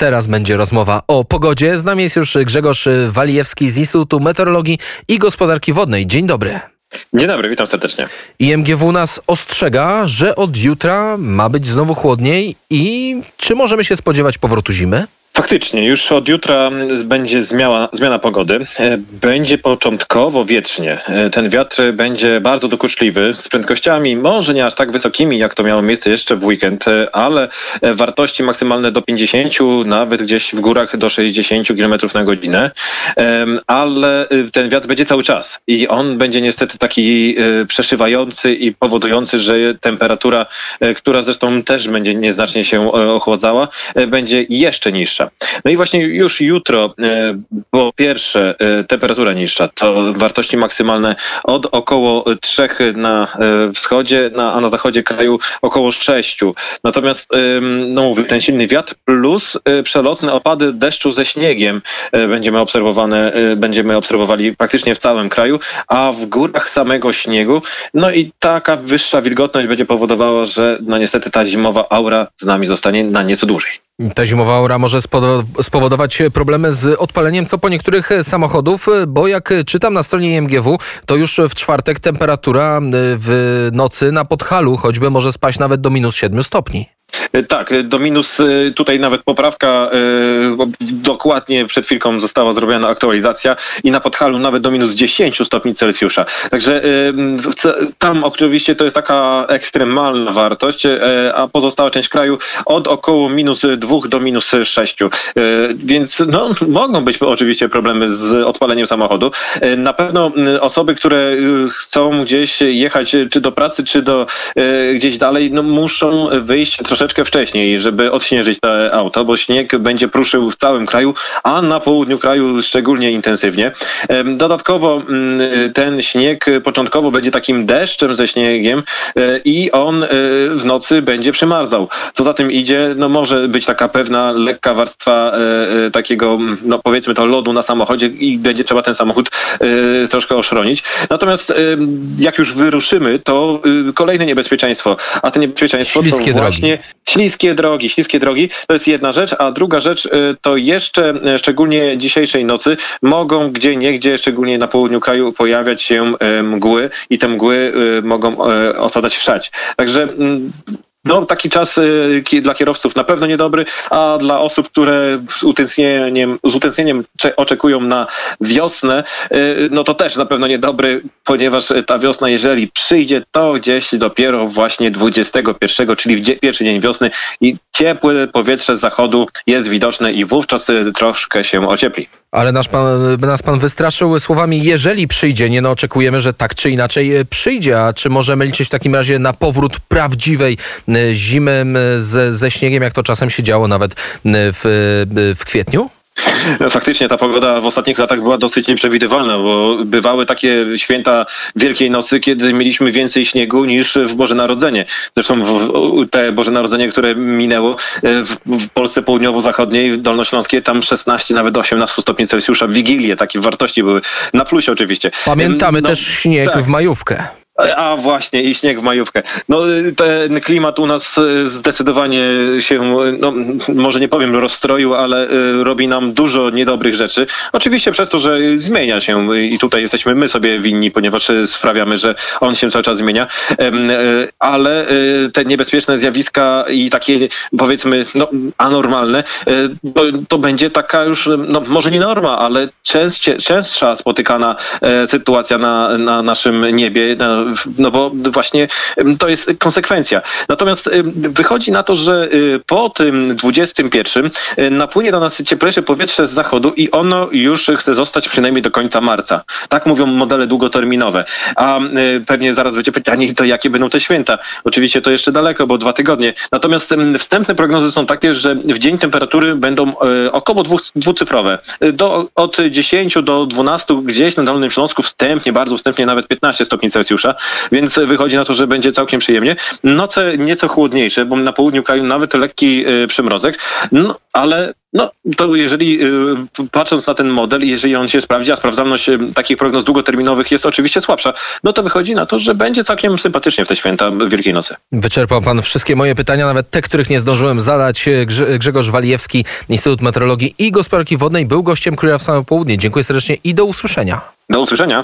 teraz będzie rozmowa o pogodzie. Z nami jest już Grzegorz Walijewski z Instytutu Meteorologii i Gospodarki Wodnej. Dzień dobry. Dzień dobry, witam serdecznie. IMGW nas ostrzega, że od jutra ma być znowu chłodniej i czy możemy się spodziewać powrotu zimy? Faktycznie, już od jutra będzie zmiana, zmiana pogody. E, będzie początkowo wietrznie. E, ten wiatr będzie bardzo dokuczliwy, z prędkościami może nie aż tak wysokimi, jak to miało miejsce jeszcze w weekend, e, ale wartości maksymalne do 50, nawet gdzieś w górach do 60 km na godzinę. Ale ten wiatr będzie cały czas i on będzie niestety taki przeszywający i powodujący, że temperatura, która zresztą też będzie nieznacznie się ochładzała, będzie jeszcze niższa. No i właśnie już jutro, e, po pierwsze, e, temperatura niższa, to wartości maksymalne od około 3 na e, wschodzie, na, a na zachodzie kraju około 6. Natomiast, no mówię, ten silny wiatr plus przelotne opady deszczu ze śniegiem będziemy obserwowane, będziemy obserwowali praktycznie w całym kraju, a w górach samego śniegu, no i taka wyższa wilgotność będzie powodowała, że no niestety ta zimowa aura z nami zostanie na nieco dłużej. Ta zimowa aura może spowodować problemy z odpaleniem co po niektórych samochodów, bo jak czytam na stronie IMGW, to już w czwartek temperatura w nocy na Podhalu choćby może spaść nawet do minus 7 stopni. E, tak, e, do minus e, tutaj nawet poprawka, dokładnie przed chwilką została zrobiona aktualizacja i na Podhalu nawet do minus 10 stopni Celsjusza. Także tam oczywiście to jest taka ekstremalna wartość, a pozostała część kraju od około minus 2 do minus 6. Więc no, mogą być oczywiście problemy z odpaleniem samochodu. Na pewno osoby, które chcą gdzieś jechać czy do pracy, czy do gdzieś dalej, no muszą wyjść troszeczkę troszeczkę wcześniej, żeby odśnieżyć te auto, bo śnieg będzie pruszył w całym kraju, a na południu kraju szczególnie intensywnie. Dodatkowo mm, ten śnieg początkowo będzie takim deszczem ze śniegiem e, i on e, w nocy będzie przymarzał. Co za tym idzie, no może być taka pewna lekka warstwa e, takiego, no powiedzmy to lodu na samochodzie i będzie trzeba ten samochód troszkę oszronić. Natomiast jak już wyruszymy, to kolejne niebezpieczeństwo, a to niebezpieczeństwo Śliskie to właśnie Śliskie drogi, śliskie drogi to jest jedna rzecz, a druga rzecz y, to jeszcze, y, szczególnie dzisiejszej nocy, mogą gdzie niegdzie, szczególnie na południu kraju, pojawiać się y, mgły i te mgły mogą osadzać wszać. Także mm, no, taki czas y, dla kierowców na pewno niedobry, a dla osób, które z utęsknieniem, z utęsknieniem oczekują na wiosnę, y, no to też na pewno niedobry, ponieważ ta wiosna, jeżeli przyjdzie, to gdzieś dopiero właśnie 21, czyli w pierwszy dzień wiosny i ciepłe powietrze z zachodu jest widoczne i wówczas y, troszkę się ociepli. Ale nasz pan, nas pan wystraszył słowami, jeżeli przyjdzie, nie no oczekujemy, że tak czy inaczej przyjdzie, a czy możemy liczyć w takim razie na powrót prawdziwej E, zimy z, ze śniegiem, jak to czasem się działo nawet w, w kwietniu? Faktycznie ta pogoda w ostatnich latach była dosyć nieprzewidywalna, bo bywały takie święta Wielkiej Nocy, kiedy mieliśmy więcej śniegu niż w Boże Narodzenie. Zresztą w, te Boże Narodzenie, które minęło e, w, Polsce południowo-zachodniej, Dolnośląskiej, tam 16, nawet 18 stopni Celsjusza w Wigilię. Takie wartości były na plusie oczywiście. Pamiętamy no, też śnieg tak. w majówkę. A właśnie, i śnieg w majówkę. No ten klimat u nas y, zdecydowanie się, no może nie powiem rozstroił, ale y, robi nam dużo niedobrych rzeczy. Oczywiście przez to, że zmienia się i tutaj jesteśmy my sobie winni, ponieważ y, sprawiamy, że on się cały czas zmienia, ale te niebezpieczne zjawiska i takie powiedzmy no, anormalne, to, to będzie taka już, no może nie norma, ale częstsza spotykana sytuacja na, na naszym niebie, na, no bo właśnie to jest konsekwencja. Natomiast wychodzi na to, że y, po tym 21 y, napłynie do nas cieplejsze powietrze z zachodu i ono już chce zostać przynajmniej do końca marca. Tak mówią modele długoterminowe. A y, pewnie zaraz będzie pytanie, to jakie będą te święta? Oczywiście to jeszcze daleko, bo dwa tygodnie. Natomiast wstępne prognozy są takie, że w dzień temperatury będą około dwóch, dwucyfrowe. Do, od 10 do 12 gdzieś na Dolnym Śląsku wstępnie, bardzo wstępnie nawet 15 stopni Celsjusza. Więc wychodzi na to, że będzie całkiem przyjemnie. Noce nieco chłodniejsze, bo na południu kraju nawet lekki y, przymrozek, no ale no, to jeżeli y, patrząc na ten model, jeżeli on się sprawdzi, a sprawdzalność y, takich prognoz długoterminowych jest oczywiście słabsza, no to wychodzi na to, że będzie całkiem sympatycznie w te święta Wielkiej Nocy. Wyczerpał pan wszystkie moje pytania, nawet te, których nie zdążyłem zadać. Grze- Grzegorz Walijewski, Instytut Meteorologii i Gospodarki Wodnej był gościem Króla w samo południe. Dziękuję serdecznie i do usłyszenia. Do usłyszenia.